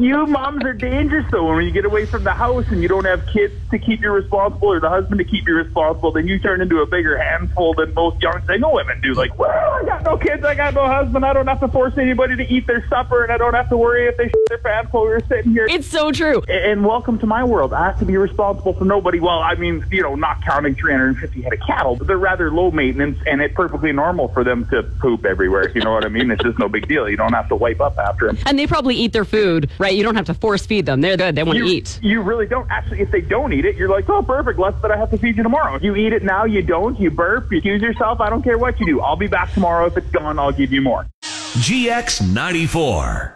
You moms are dangerous though. And when you get away from the house and you don't have kids to keep you responsible or the husband to keep you responsible, then you turn into a bigger handful than most young single women do. Like, well, I got no kids, I got no husband, I don't have to force anybody to eat their supper, and I don't have to worry if they shit their pants while we're sitting here. It's so true. and welcome to my world. I have to be responsible for nobody. Well, I mean, you know, not counting 350 head of cattle, but they're rather low maintenance, and it's perfectly normal for them to poop everywhere. You know what I mean? It's just no big deal. You don't have to wipe up after them. And they probably eat their food, right? You don't have to force feed them. They're good. They want to eat. you really don't. Actually, if they don't eat it, you're like, oh, perfect. Less that I have to feed you tomorrow. You eat it now, you don't. You burp, you accuse yourself. I don't care what you do. I'll be back tomorrow. If it's gone, I'll give you more. GX94.